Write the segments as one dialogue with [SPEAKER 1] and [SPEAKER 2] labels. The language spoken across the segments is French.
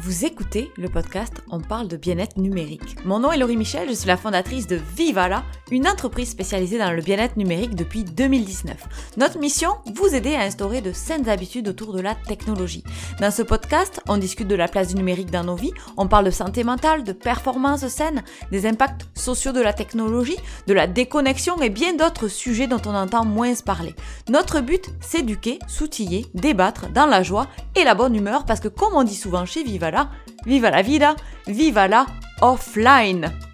[SPEAKER 1] Vous écoutez le podcast On parle de bien-être numérique. Mon nom est Laurie Michel, je suis la fondatrice de Vivala, une entreprise spécialisée dans le bien-être numérique depuis 2019. Notre mission, vous aider à instaurer de saines habitudes autour de la technologie. Dans ce podcast, on discute de la place du numérique dans nos vies, on parle de santé mentale, de performance saine, des impacts sociaux de la technologie, de la déconnexion et bien d'autres sujets dont on entend moins parler. Notre but, s'éduquer, s'outiller, débattre dans la joie et la bonne humeur parce que comme on dit souvent chez Viva la vida, viva la offline.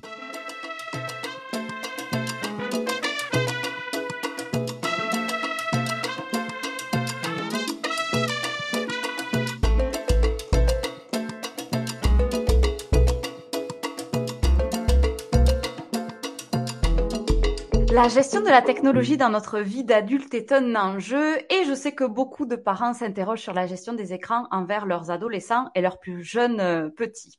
[SPEAKER 1] La gestion de la technologie dans notre vie d'adulte est un enjeu et je sais que beaucoup de parents s'interrogent sur la gestion des écrans envers leurs adolescents et leurs plus jeunes euh, petits.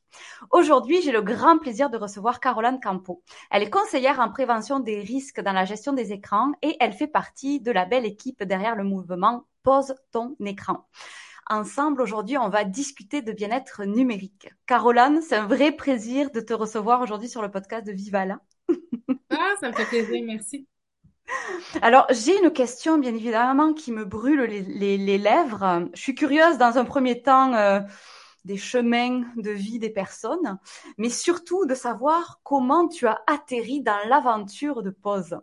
[SPEAKER 1] Aujourd'hui, j'ai le grand plaisir de recevoir Caroline Campo. Elle est conseillère en prévention des risques dans la gestion des écrans et elle fait partie de la belle équipe derrière le mouvement Pose ton écran. Ensemble, aujourd'hui, on va discuter de bien-être numérique. Caroline, c'est un vrai plaisir de te recevoir aujourd'hui sur le podcast de Vivala.
[SPEAKER 2] Ah, ça me fait plaisir, merci.
[SPEAKER 1] Alors, j'ai une question, bien évidemment, qui me brûle les, lèvres. Je suis curieuse, dans un premier temps, euh, des chemins de vie des personnes, mais surtout de savoir comment tu as atterri dans l'aventure de Pause.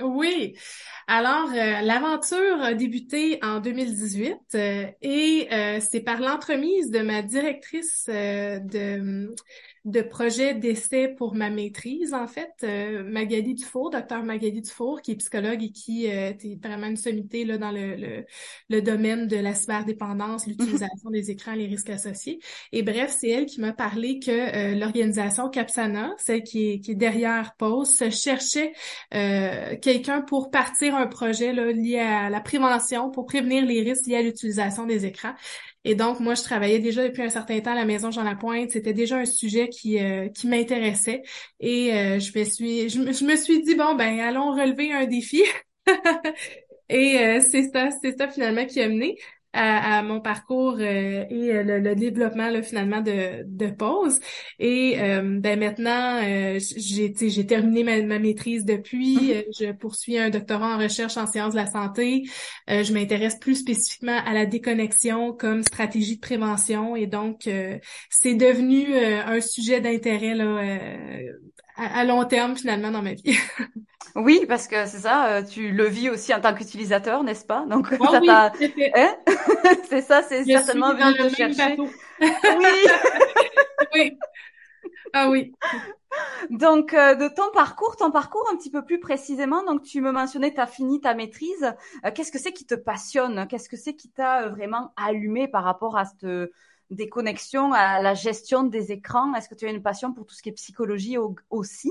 [SPEAKER 2] Oui, alors euh, l'aventure a débuté en 2018 euh, et c'est par l'entremise de ma directrice de de projet d'essai pour ma maîtrise, en fait. Euh, Magali Dufour, docteur Magali Dufour, qui est psychologue et qui euh, est vraiment une sommité là, dans le, le, domaine de la cyberdépendance, l'utilisation des écrans, les risques associés. Et bref, c'est elle qui m'a parlé que euh, l'organisation Capsana, celle qui est, qui derrière Pause, cherchait euh, quelqu'un pour partir un projet lié à la prévention, pour prévenir les risques liés à l'utilisation des écrans. Et donc, moi, je travaillais déjà depuis un certain temps à la Maison Jean Lapointe. C'était déjà un sujet qui, euh, qui m'intéressait. Et euh, je me suis je, me suis dit, bon, ben, allons relever un défi. Et euh, c'est ça, c'est ça finalement qui a mené à, mon parcours euh, et euh, le, développement là, finalement de, de pause. Et euh, ben maintenant, j'ai j'ai terminé ma, maîtrise depuis. Mm-hmm. Je poursuis un doctorat en recherche en sciences de la santé. je m'intéresse plus spécifiquement à la déconnexion comme stratégie de prévention. Et donc, c'est devenu un sujet d'intérêt là à, long terme finalement dans ma vie.
[SPEAKER 1] oui, parce que c'est ça, euh, tu le vis aussi en tant qu'utilisateur, n'est-ce pas?
[SPEAKER 2] Donc oh ça oui,
[SPEAKER 1] hein? c'est ça, c'est certainement
[SPEAKER 2] venu te chercher. oui. oui. Ah oui.
[SPEAKER 1] Donc, euh, de ton parcours, ton parcours un petit peu plus précisément, donc tu me mentionnais, tu as fini ta maîtrise. Euh, qu'est-ce que c'est qui te passionne? Qu'est-ce que c'est qui t'a vraiment allumé par rapport à cette des connexions à la gestion des écrans? Est-ce que tu as une passion pour tout ce qui est psychologie aussi?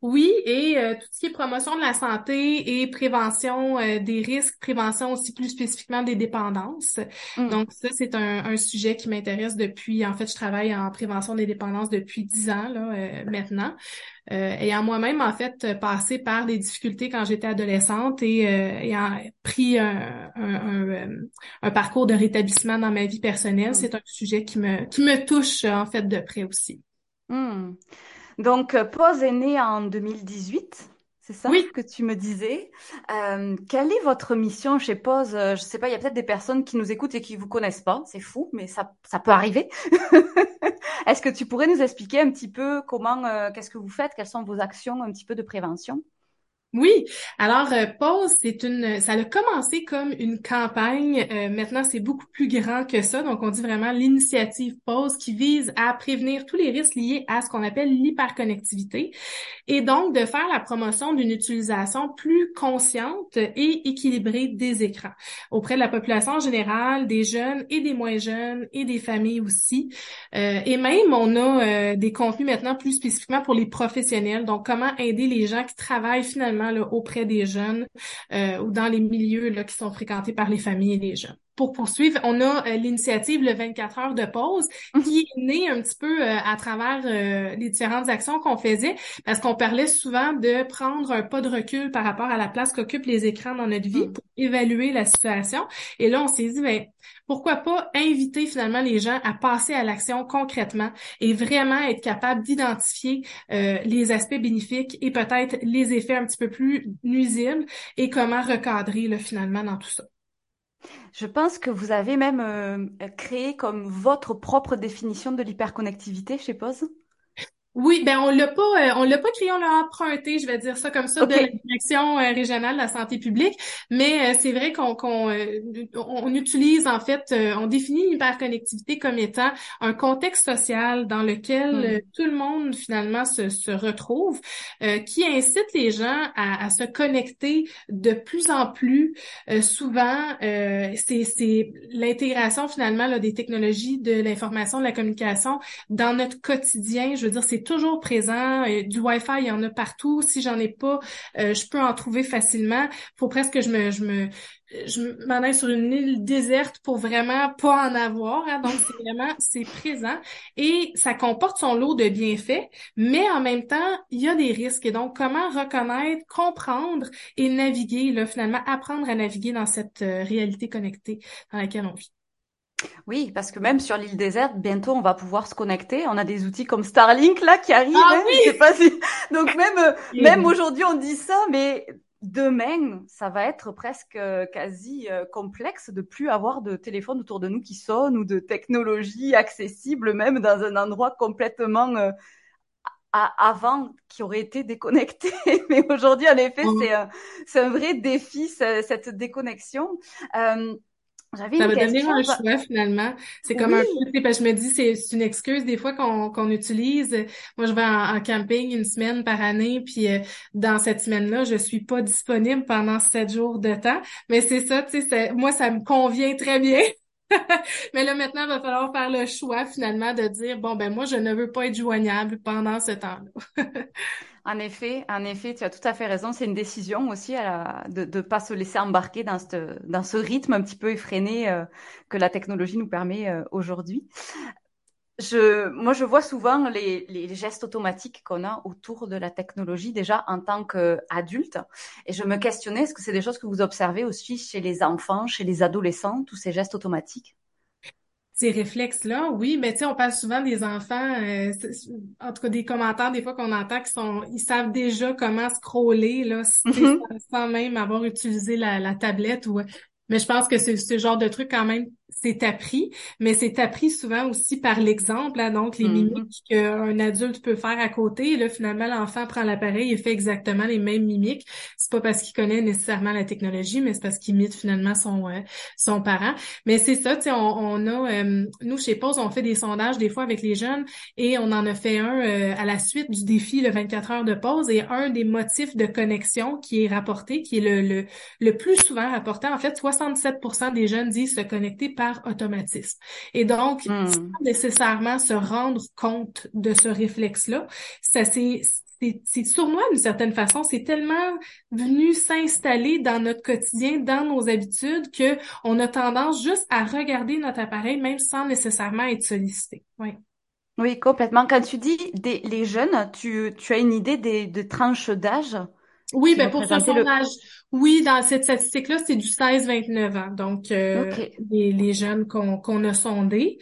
[SPEAKER 2] Oui, et euh, tout ce qui est promotion de la santé et prévention euh, des risques, prévention aussi plus spécifiquement des dépendances. Mm. Donc ça, c'est un, sujet qui m'intéresse depuis, en fait, je travaille en prévention des dépendances depuis dix ans là, euh, maintenant. ayant moi-même, en fait, passé par des difficultés quand j'étais adolescente et ayant pris un, un, parcours de rétablissement dans ma vie personnelle, mm. c'est un sujet qui me, qui me touche, en fait, de près aussi.
[SPEAKER 1] Mm. Donc, euh, Pause est né en 2018. C'est ça
[SPEAKER 2] oui.
[SPEAKER 1] que tu me disais. Euh, quelle est votre mission chez Pause euh, Je sais pas, il y a peut-être des personnes qui nous écoutent et qui vous connaissent pas. C'est fou, mais ça, ça peut arriver. Est-ce que tu pourrais nous expliquer un petit peu comment, euh, qu'est-ce que vous faites, quelles sont vos actions un petit peu de prévention?
[SPEAKER 2] Oui, alors euh, Pause, c'est une, ça a commencé comme une campagne. Euh, maintenant, c'est beaucoup plus grand que ça. Donc, on dit vraiment l'initiative Pause qui vise à prévenir tous les risques liés à ce qu'on appelle l'hyperconnectivité et donc de faire la promotion d'une utilisation plus consciente et équilibrée des écrans auprès de la population générale, des jeunes et des moins jeunes et des familles aussi. Euh, et même, on a euh, des contenus maintenant plus spécifiquement pour les professionnels. Donc, comment aider les gens qui travaillent finalement auprès des jeunes euh, ou dans les milieux là, qui sont fréquentés par les familles et les jeunes. Pour poursuivre, on a euh, l'initiative le 24 heures de pause mhm. qui est née un petit peu euh, à travers euh, les différentes actions qu'on faisait parce qu'on parlait souvent de prendre un pas de recul par rapport à la place qu'occupent les écrans dans notre vie mhm. pour évaluer la situation. Et là, on s'est dit, ben, pourquoi pas inviter finalement les gens à passer à l'action concrètement et vraiment être capable d'identifier les aspects bénéfiques et peut-être les effets un petit peu plus nuisibles et comment recadrer là, finalement dans tout ça.
[SPEAKER 1] Je pense que vous avez même euh, créé comme votre propre définition de l'hyperconnectivité, je suppose.
[SPEAKER 2] Oui, ben on l'a pas, euh, on l'a pas créé, on l'a emprunté, je vais dire ça comme ça, de la direction euh, régionale de la santé publique. Mais euh, c'est vrai qu'on qu'on on utilise en fait, on définit l'hyperconnectivité comme étant un contexte social dans lequel hmm. tout le monde finalement se, se retrouve, qui incite les gens à, à, se connecter de plus en plus souvent. c'est c'est l'intégration finalement là, des technologies de l'information, de la communication dans notre quotidien. Je veux dire, c'est toujours présent. Euh, du Wi-Fi, il y en a partout. Si j'en ai pas, euh, je peux en trouver facilement. Faut presque que je me, je me, je m'en aille sur une île déserte pour vraiment pas en avoir. Hein. Donc, c'est vraiment, c'est présent. Et ça comporte son lot de bienfaits, mais en même temps, il y a des risques. Et donc, comment reconnaître, comprendre et naviguer, là, finalement, apprendre à naviguer dans cette euh, réalité connectée dans laquelle on vit.
[SPEAKER 1] Oui, parce que même sur l'île déserte, bientôt on va pouvoir se connecter. On a des outils comme Starlink là qui arrivent.
[SPEAKER 2] Ah, hein, oui
[SPEAKER 1] pas si... Donc même euh, même aujourd'hui on dit ça, mais demain ça va être presque euh, quasi euh, complexe de plus avoir de téléphone autour de nous qui sonne ou de technologie accessible même dans un endroit complètement avant qui aurait été déconnecté. Mais aujourd'hui, en effet, mmh. c'est un, c'est un vrai défi, cette déconnexion.
[SPEAKER 2] J'avais ça va devenir un choix finalement. C'est comme un peu, parce que je me dis, c'est une excuse des fois qu'on qu'on utilise. Moi, je vais en, camping une semaine par année, puis euh, dans cette semaine-là, je suis pas disponible pendant sept jours de temps. Mais c'est ça, tu sais, moi, ça me convient très bien. Mais là, maintenant, il va falloir faire le choix finalement de dire, bon, ben moi, je ne veux pas être joignable pendant ce temps-là.
[SPEAKER 1] En effet, en effet, tu as tout à fait raison. C'est une décision aussi de ne pas se laisser embarquer dans, ce rythme un petit peu effréné euh, que la technologie nous permet euh, aujourd'hui. Moi, je vois souvent les, les gestes automatiques qu'on a autour de la technologie déjà en tant qu'adulte. Et je me questionnais, est-ce que c'est des choses que vous observez aussi chez les enfants, chez les adolescents, tous ces gestes automatiques?
[SPEAKER 2] Ces réflexes-là, oui, mais tu sais, on parle souvent des enfants, euh, en tout cas des commentaires des fois qu'on entend qui sont, ils savent déjà comment scroller là, mm-hmm. sans, même avoir utilisé la, la tablette ou. Mais je pense que c'est ce genre de truc quand même c'est appris, mais c'est appris souvent aussi par l'exemple, hein, donc les mm-hmm. mimiques qu'un adulte peut faire à côté. Et là, finalement, l'enfant prend l'appareil et fait exactement les mêmes mimiques. C'est pas parce qu'il connaît nécessairement la technologie, mais c'est parce qu'il imite finalement son euh, son parent. Mais c'est ça, tu sais, on, on, a euh, nous chez Pause, on fait des sondages des fois avec les jeunes et on en a fait un euh, à la suite du défi le 24 heures de pause et un des motifs de connexion qui est rapporté, qui est le le, le plus souvent rapporté. En fait, 67% des jeunes disent se connecter par automatisme. Et donc, hmm. sans nécessairement se rendre compte de ce réflexe-là, ça c'est c'est sournois d'une certaine façon. C'est tellement venu s'installer dans notre quotidien, dans nos habitudes, que on a tendance juste à regarder notre appareil, même sans nécessairement être sollicité. Oui.
[SPEAKER 1] Oui, complètement. Quand tu dis des, les jeunes, tu, tu as une idée des, de tranches d'âge?
[SPEAKER 2] Oui, ben pour ce sondage, oui, dans cette statistique-là, c'est du 16-29 ans. Donc, euh, les, les, jeunes qu'on qu'on a sondés,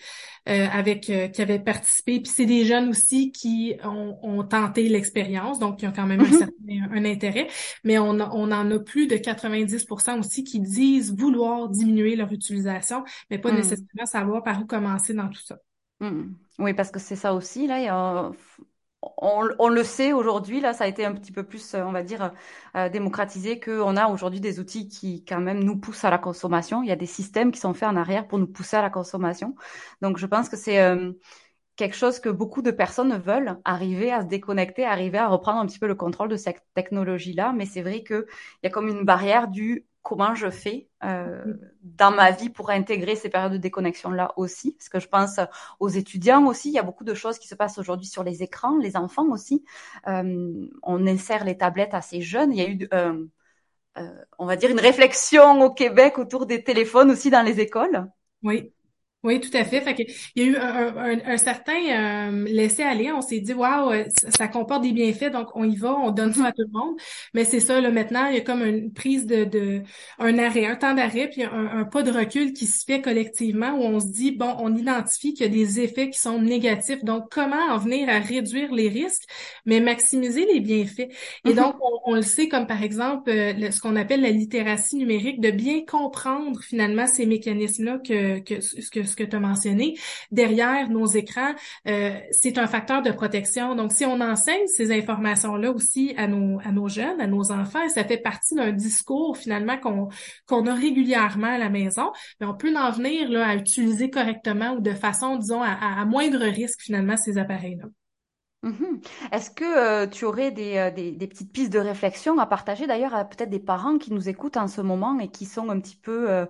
[SPEAKER 2] euh, avec euh, qui avaient participé, puis c'est des jeunes aussi qui ont, ont tenté l'expérience, donc qui ont quand même un, mm-hmm. certain, un intérêt. Mais on, on en a plus de 90% aussi qui disent vouloir diminuer leur utilisation, mais pas mm. nécessairement savoir par où commencer dans tout ça.
[SPEAKER 1] Mm. Oui, parce que c'est ça aussi, là, il y a on, le sait aujourd'hui, là, ça a été un petit peu plus, euh, on va dire, euh, démocratisé qu'on a aujourd'hui des outils qui, quand même, nous poussent à la consommation. Il y a des systèmes qui sont faits en arrière pour nous pousser à la consommation. Donc, je pense que c'est euh, quelque chose que beaucoup de personnes veulent, arriver à se déconnecter, arriver à reprendre un petit peu le contrôle de cette technologie-là. Mais c'est vrai qu'il y a comme une barrière du comment je fais euh, dans ma vie pour intégrer ces périodes de déconnexion là aussi. Parce que je pense aux étudiants aussi il y a beaucoup de choses qui se passent aujourd'hui sur les écrans les enfants aussi. Euh, on insère les tablettes assez jeunes. Il y a eu euh, on va dire, une réflexion au Québec autour des téléphones aussi dans les écoles.
[SPEAKER 2] Oui, oui, tout à fait. Fait que, il y a eu un, un, certain euh, laisser-aller. On s'est dit, waouh, euh, ça, comporte des bienfaits, donc on y va, on donne ça à tout le monde. Mais c'est ça, là, maintenant, il y a comme une prise de, de un arrêt, un temps d'arrêt, puis un, un, pas de recul qui se fait collectivement où on se dit, bon, on identifie qu'il y a des effets qui sont négatifs. Donc, comment en venir à réduire les risques, mais maximiser les bienfaits? Et mm-hmm. donc, on, le sait comme par exemple euh, ce qu'on appelle la littératie numérique, de bien comprendre finalement ces mécanismes-là que, que, que ce que tu as mentionné, derrière nos écrans, euh, c'est un facteur de protection. Donc, si on enseigne ces informations-là aussi à nos, à nos jeunes, à nos enfants, ça fait partie d'un discours finalement qu'on qu'on a régulièrement à la maison, mais on peut en venir là, à utiliser correctement ou de façon, disons, à, à moindre risque finalement ces appareils-là.
[SPEAKER 1] Mm-hmm. Est-ce que euh, tu aurais des, euh, des, des, petites pistes de réflexion à partager d'ailleurs à peut-être des parents qui nous écoutent en ce moment et qui sont un petit peu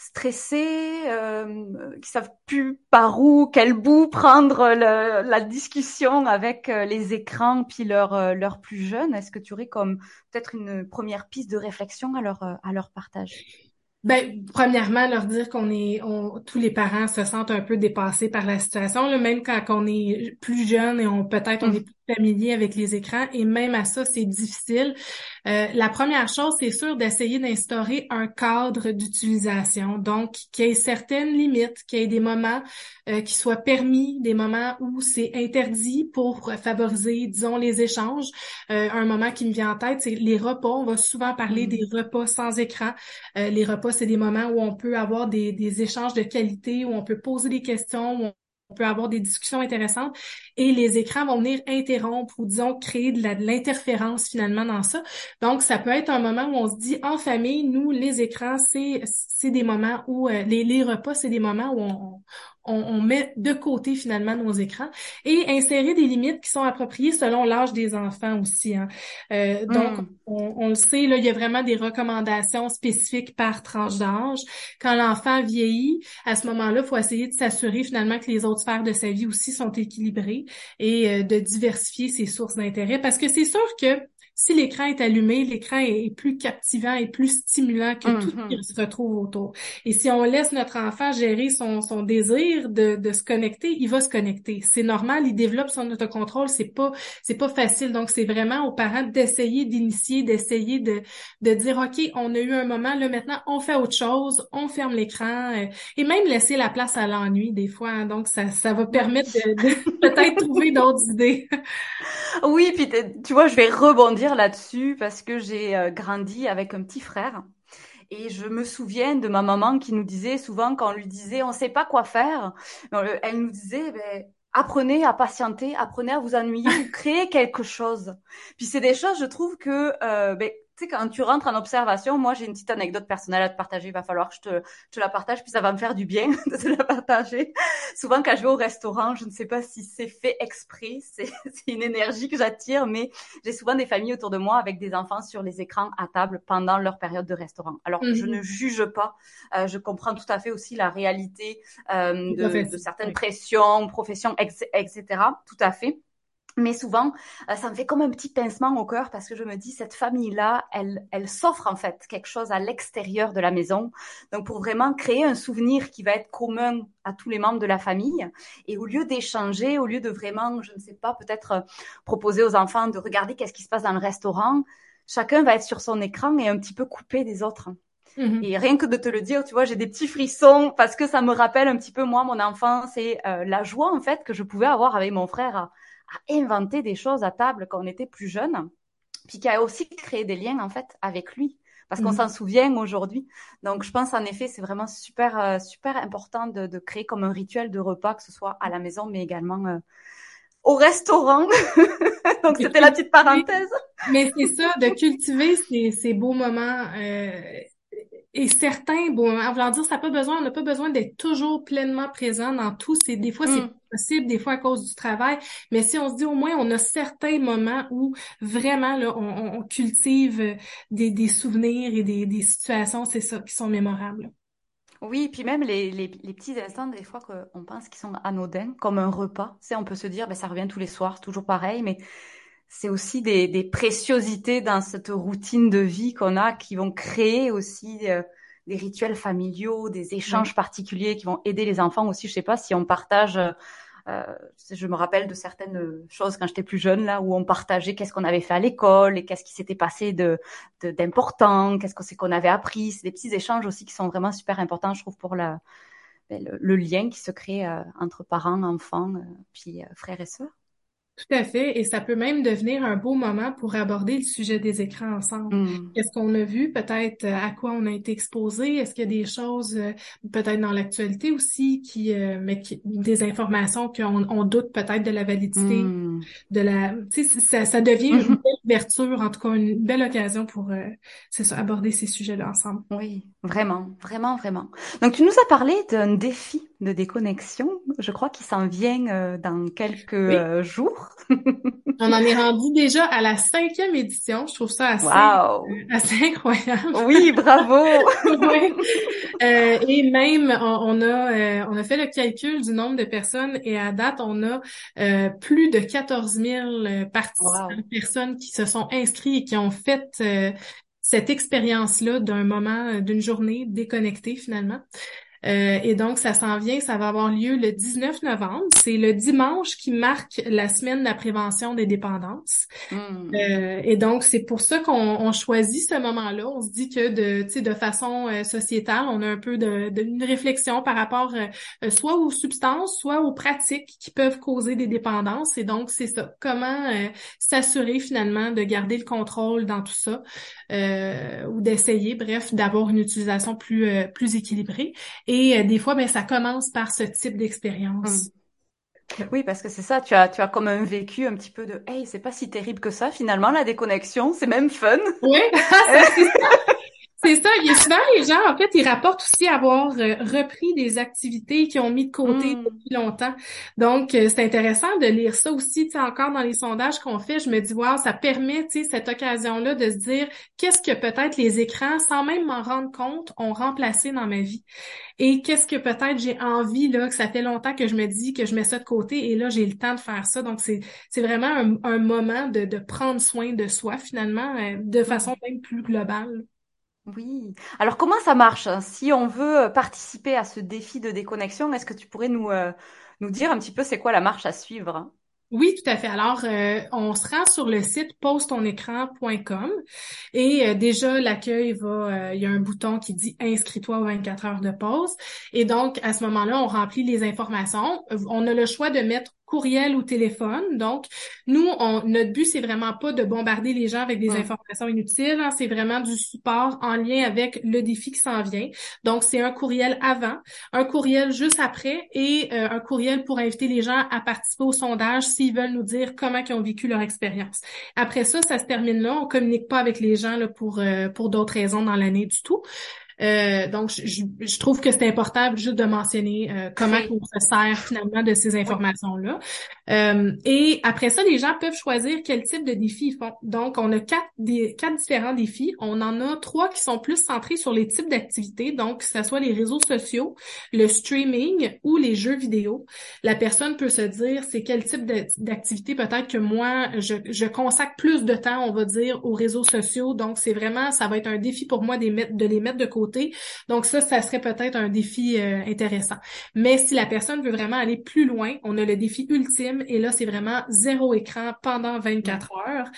[SPEAKER 1] stressés, euh, qui savent plus par où, quel bout prendre la discussion avec euh, les écrans puis leurs euh, leurs plus jeunes. Est-ce que tu aurais comme peut-être une première piste de réflexion à leur à leur partage?
[SPEAKER 2] Ben, premièrement, leur dire qu'on est, on, tous les parents se sentent un peu dépassés par la situation, là, même quand on est plus jeune et on peut-être on est plus familier avec les écrans, et même à ça, c'est difficile. Euh, la première chose, c'est sûr d'essayer d'instaurer un cadre d'utilisation, donc qu'il y ait certaines limites, qu'il y ait des moments euh, qui soient permis, des moments où c'est interdit pour favoriser, disons, les échanges. Euh, un moment qui me vient en tête, c'est les repas. On va souvent parler mm. des repas sans écran. les repas c'est des moments où on peut avoir des, des, échanges de qualité, où on peut poser des questions, où on peut avoir des discussions intéressantes et les écrans vont venir interrompre ou disons créer de l'interférence finalement dans ça. Donc ça peut être un moment où on se dit en famille, nous les écrans c'est c'est des moments où euh, les, les repas c'est des moments où on, on, met de côté finalement nos écrans et insérer des limites qui sont appropriées selon l'âge des enfants aussi. Hein. Euh, donc, hmm. on, le sait, là, il y a vraiment des recommandations spécifiques par tranche d'âge. Quand l'enfant vieillit, à ce moment-là, il faut essayer de s'assurer finalement que les autres sphères de sa vie aussi sont équilibrées et euh, de diversifier ses sources d'intérêt parce que c'est sûr que si l'écran est allumé, l'écran est plus captivant et plus stimulant que tout ce qui mm-hmm. se retrouve autour. Et si on laisse notre enfant gérer son, son désir de, de se connecter, il va se connecter. C'est normal, il développe son autocontrôle, c'est pas c'est pas facile. Donc c'est vraiment aux parents d'essayer d'initier, d'essayer de de dire OK, on a eu un moment là maintenant, on fait autre chose, on ferme l'écran euh, et même laisser la place à l'ennui des fois. Hein. donc ça ça va permettre de, de peut-être trouver d'autres idées.
[SPEAKER 1] Oui, puis tu vois, je vais rebondir là-dessus parce que j'ai euh, grandi avec un petit frère. Et je me souviens de ma maman qui nous disait souvent quand on lui disait on sait pas quoi faire, elle nous disait ben, apprenez à patienter, apprenez à vous ennuyer, créez quelque chose. Puis c'est des choses, je trouve que euh, ben, tu sais, quand tu rentres en observation, moi, j'ai une petite anecdote personnelle à te partager. Il va falloir que je te, te la partage, puis ça va me faire du bien de te la partager. Souvent, quand je vais au restaurant, je ne sais pas si c'est fait exprès, c'est une énergie que j'attire, mais j'ai souvent des familles autour de moi avec des enfants sur les écrans à table pendant leur période de restaurant. Alors, je mhm. ne juge pas. Euh, je comprends tout à fait aussi la réalité euh, de, de, certaines pressions, professions, etc. Tout à fait. Mais souvent, euh, ça me fait comme un petit pincement au cœur parce que je me dis, cette famille-là, elle, elle s'offre en fait quelque chose à l'extérieur de la maison. Donc, pour vraiment créer un souvenir qui va être commun à tous les membres de la famille. Et au lieu d'échanger, au lieu de vraiment, je ne sais pas, peut-être euh, proposer aux enfants de regarder qu'est-ce qui se passe dans le restaurant, chacun va être sur son écran et un petit peu coupé des autres. Mm-hmm. Et rien que de te le dire, tu vois, j'ai des petits frissons parce que ça me rappelle un petit peu moi, mon enfance et euh, la joie en fait que je pouvais avoir avec mon frère à inventer des choses à table quand on était plus jeune, puis qui a aussi créé des liens en fait avec lui parce qu'on mhm. s'en souvient aujourd'hui. Donc, je pense en effet, c'est vraiment super, euh, super important de, de, créer comme un rituel de repas, que ce soit à la maison, mais également euh, au restaurant. Donc, c'était la petite parenthèse.
[SPEAKER 2] Mais c'est ça, de cultiver ces, ces beaux moments. Euh, et certains, bon, en voulant dire, ça n'a pas besoin, on n'a pas besoin d'être toujours pleinement présent dans tout. C'est des fois c'est mm. possible, des fois à cause du travail, mais si on se dit au moins on a certains moments où vraiment là, on, cultive des, des, souvenirs et des, des situations, c'est ça, qui sont mémorables.
[SPEAKER 1] Oui, puis même les, les, les, petits instants, des fois qu'on pense qu'ils sont anodins, comme un repas. Tu sais, on peut se dire, ben, ça revient tous les soirs, toujours pareil, mais c'est aussi des, des, préciosités dans cette routine de vie qu'on a qui vont créer aussi euh, des rituels familiaux, des échanges particuliers qui vont aider les enfants aussi. Je sais pas si on partage. Euh, je me rappelle de certaines choses quand j'étais plus jeune là où on partageait qu'est-ce qu'on avait fait à l'école et qu'est-ce qui s'était passé de d'important, qu'est-ce qu'on c'est qu'on avait appris. C'est des petits échanges aussi qui sont vraiment super importants, je trouve, pour la, ben, le, le, lien qui se crée euh, entre parents, enfants, euh, puis frères et sœurs.
[SPEAKER 2] Tout à fait, et ça peut même devenir un beau moment pour aborder le sujet des écrans ensemble. Mm. Qu'est-ce qu'on a vu, peut-être euh, à quoi on a été exposé, est-ce qu'il y a des choses, euh, peut-être dans l'actualité aussi, qui, euh, mais qui, des informations qu'on on doute peut-être de la validité, mm. de la, tu sais, ça, ça devient une belle ouverture, en tout cas une belle occasion pour, ça, aborder ces sujets-là ensemble.
[SPEAKER 1] Oui, vraiment, vraiment, vraiment. Donc tu nous as parlé d'un défi de déconnexion, je crois qu'il s'en vient dans quelques jours.
[SPEAKER 2] On en est rendu déjà à la cinquième édition. Je trouve ça assez, euh, assez incroyable.
[SPEAKER 1] Oui, bravo.
[SPEAKER 2] Euh, et même, on, a euh, on a fait le calcul du nombre de personnes et à date, on a plus de 14 000 participants, personnes qui se sont inscrits et qui ont fait cette expérience-là d'un moment, d'une journée déconnectée finalement. Euh, et donc, ça s'en vient, ça va avoir lieu le 19 novembre. C'est le dimanche qui marque la semaine de la prévention des dépendances. Hmm. Euh, et donc, c'est pour ça qu'on choisit ce moment-là. On se dit que de, de façon euh, sociétale, on a un peu de, de une réflexion par rapport soit aux substances, soit aux pratiques qui peuvent causer des dépendances. Et donc, c'est ça. Comment s'assurer finalement de garder le contrôle dans tout ça ou d'essayer, bref, d'avoir une utilisation plus, plus équilibrée. Et euh, des fois, ben, ça commence par ce type d'expérience.
[SPEAKER 1] Mmh. Oui, parce que c'est ça, tu as, tu as comme un vécu un petit peu de Hey, c'est pas si terrible que ça, finalement, la déconnexion, c'est même fun.
[SPEAKER 2] Oui, C'est ça, il y a souvent les gens, en fait, ils rapportent aussi avoir euh, repris des activités qu'ils ont mis de côté mmh. depuis longtemps. Donc, euh, c'est intéressant de lire ça aussi, tu sais, encore dans les sondages qu'on fait, je me dis, wow, ça permet, tu sais, cette occasion-là de se dire, qu'est-ce que peut-être les écrans, sans même m'en rendre compte, ont remplacé dans ma vie? Et qu'est-ce que peut-être j'ai envie, là, que ça fait longtemps que je me dis que je mets ça de côté et là, j'ai le temps de faire ça. Donc, c'est, c'est vraiment un, un moment de, de prendre soin de soi, finalement, euh, de façon même plus globale.
[SPEAKER 1] Oui. Alors comment ça marche hein? Si on veut euh, participer à ce défi de déconnexion, est-ce que tu pourrais nous, euh, nous dire un petit peu c'est quoi la marche à suivre hein?
[SPEAKER 2] Oui, tout à fait. Alors, euh, on se rend sur le site posetonecran.com et déjà l'accueil va, il y a un bouton qui dit inscris-toi aux 24 heures de pause et donc à ce moment-là, on remplit les informations. On a le choix de mettre courriel ou téléphone. Donc, nous, on, notre but, c'est vraiment pas de bombarder les gens avec des informations inutiles. Hein. c'est vraiment du support en lien avec le défi qui s'en vient. Donc, c'est un courriel avant, un courriel juste après et euh, un courriel pour inviter les gens à participer au sondage s'ils veulent nous dire comment ils ont vécu leur expérience. Après ça, ça se termine là. On communique pas avec les gens là, pour, euh, pour d'autres raisons dans l'année du tout. Euh, donc, je, je, trouve que c'est important juste de mentionner euh, comment on se sert finalement de ces informations-là. Euh, et après ça, les gens peuvent choisir quel type de défi ils font. Donc, on a quatre, des, quatre différents défis. On en a trois qui sont plus centrés sur les types d'activités, donc que ce soit les réseaux sociaux, le streaming ou les jeux vidéo. La personne peut se dire c'est quel type d'activité peut-être que moi, je, je consacre plus de temps, on va dire, aux réseaux sociaux. Donc, c'est vraiment, ça va être un défi pour moi de les mettre de côté donc ça, ça serait peut-être un défi euh, intéressant. Mais si la personne veut vraiment aller plus loin, on a le défi ultime et là, c'est vraiment zéro écran pendant 24 heures.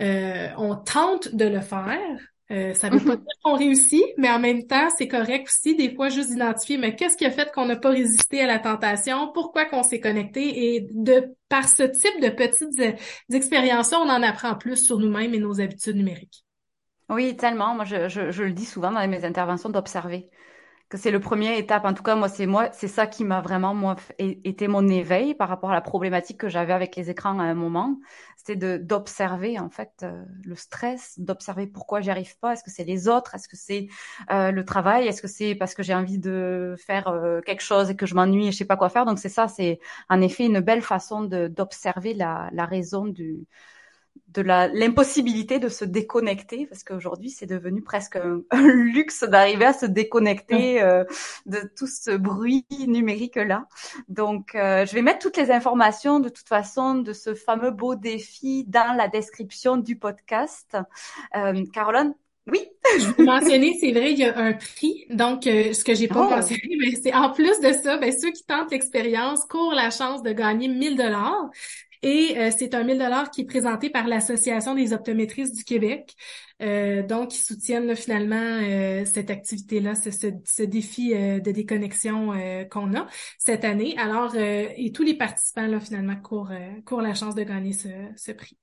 [SPEAKER 2] Euh, on tente de le faire. Euh, ça veut pas dire qu'on réussit, mais en même temps, c'est correct aussi des fois juste d'identifier mais qu'est-ce qui a fait qu'on n'a pas résisté à la tentation, pourquoi qu'on s'est connecté? Et de par ce type de petites expériences, on en apprend plus sur nous-mêmes et nos habitudes numériques.
[SPEAKER 1] Oui, tellement. Moi, je, je, je le dis souvent dans mes interventions d'observer que c'est le premier étape. En tout cas, moi, c'est moi, c'est ça qui m'a vraiment moi été mon éveil par rapport à la problématique que j'avais avec les écrans à un moment. C'était de d'observer en fait euh, le stress, d'observer pourquoi j'y arrive pas. Est-ce que c'est les autres? Est-ce que c'est euh, le travail? Est-ce que c'est parce que j'ai envie de faire euh, quelque chose et que je m'ennuie et je sais pas quoi faire? Donc c'est ça, c'est en effet une belle façon de d'observer la, la raison du de l'impossibilité de se déconnecter parce qu'aujourd'hui c'est devenu presque un, luxe d'arriver à se déconnecter euh, de tout ce bruit numérique là. Donc euh, je vais mettre toutes les informations de toute façon de ce fameux beau défi dans la description du podcast. Euh, Caroline, oui?
[SPEAKER 2] je vous mentionner, c'est vrai, il y a un prix. Donc, euh, ce que j'ai pas oh. mentionné, mais c'est en plus de ça, ben, ceux qui tentent l'expérience courent la chance de gagner 1000 dollars. Et euh, c'est un 1000 dollars qui est présenté par l'Association des optométristes du Québec. Euh, donc, ils soutiennent finalement euh, cette activité-là, ce, ce, défi de déconnexion qu'on a cette année. Alors, et tous les participants, là, finalement, courent, courent la chance de gagner ce, ce prix.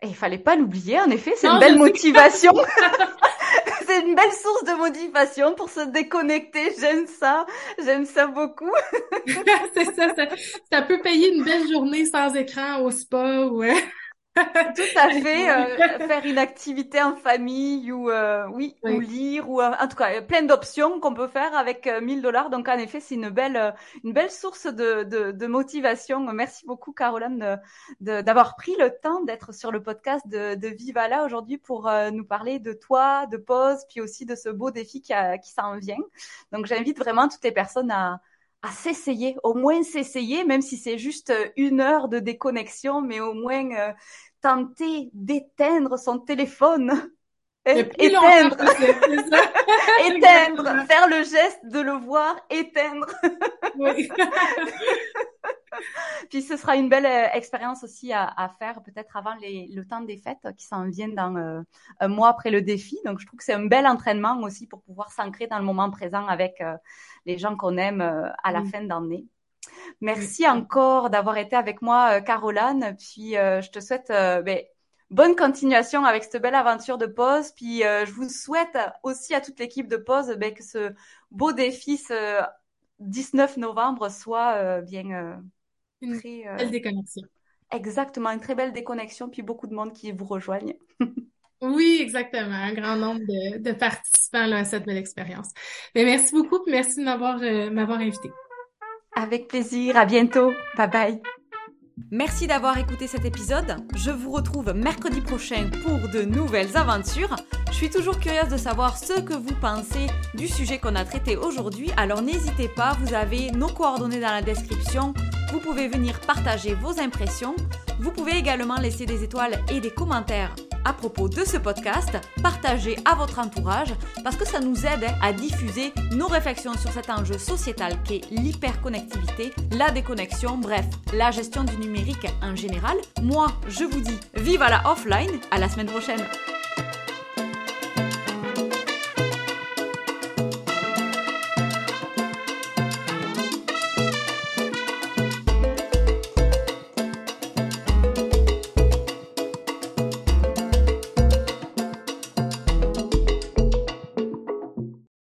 [SPEAKER 1] Et il fallait pas l'oublier, en effet, c'est une belle motivation. c'est une belle source de motivation pour se déconnecter. J'aime ça. J'aime ça beaucoup.
[SPEAKER 2] c'est ça, ça, peut payer une belle journée sans écran au spa ou
[SPEAKER 1] Tout à fait. Euh, faire une activité en famille ou euh, oui, ou lire ou euh, en tout cas plein d'options qu'on peut faire avec 1000 dollars. Donc en effet, c'est une belle une belle source de, de, de motivation. Merci beaucoup Caroline d'avoir pris le temps d'être sur le podcast de, de Vivala aujourd'hui pour nous parler de toi, de pause, puis aussi de ce beau défi qui, qui s'en vient. Donc j'invite vraiment toutes les personnes à à s'essayer, au moins s'essayer, même si c'est juste une heure de déconnexion, mais au moins tenter d'éteindre son téléphone. Éteindre. éteindre. Faire le geste de le voir éteindre. Oui. Puis ce sera une belle euh, expérience aussi à, à faire peut-être avant les, le temps des fêtes qui s'en viennent dans euh, un mois après le défi. Donc je trouve que c'est un bel entraînement aussi pour pouvoir s'ancrer dans le moment présent avec euh, les gens qu'on aime à la fin d'année. Merci encore d'avoir été avec moi, euh, Caroline. Puis euh, je te souhaite euh, ben, bonne continuation avec cette belle aventure de pause. Puis je vous souhaite aussi à toute l'équipe de pause ben, que ce beau défi ce 19 novembre soit bien
[SPEAKER 2] une très, belle déconnexion.
[SPEAKER 1] Exactement, une très belle déconnexion, puis beaucoup de monde qui vous rejoignent.
[SPEAKER 2] oui, exactement, un grand nombre de, participants à cette belle expérience. Mais ben, merci beaucoup, merci de m'avoir m'avoir invité.
[SPEAKER 1] Avec plaisir, à bientôt. Bye bye.
[SPEAKER 3] Merci d'avoir écouté cet épisode. Je vous retrouve mercredi prochain pour de nouvelles aventures. Je suis toujours curieuse de savoir ce que vous pensez du sujet qu'on a traité aujourd'hui. Alors n'hésitez pas, vous avez nos coordonnées dans la description. Vous pouvez venir partager vos impressions. Vous pouvez également laisser des étoiles et des commentaires à propos de ce podcast, partagez à votre entourage parce que ça nous aide à diffuser nos réflexions sur cet enjeu sociétal qu'est l'hyperconnectivité, la déconnexion, bref, la gestion du numérique en général. Moi, je vous dis vive à la offline, à la semaine prochaine.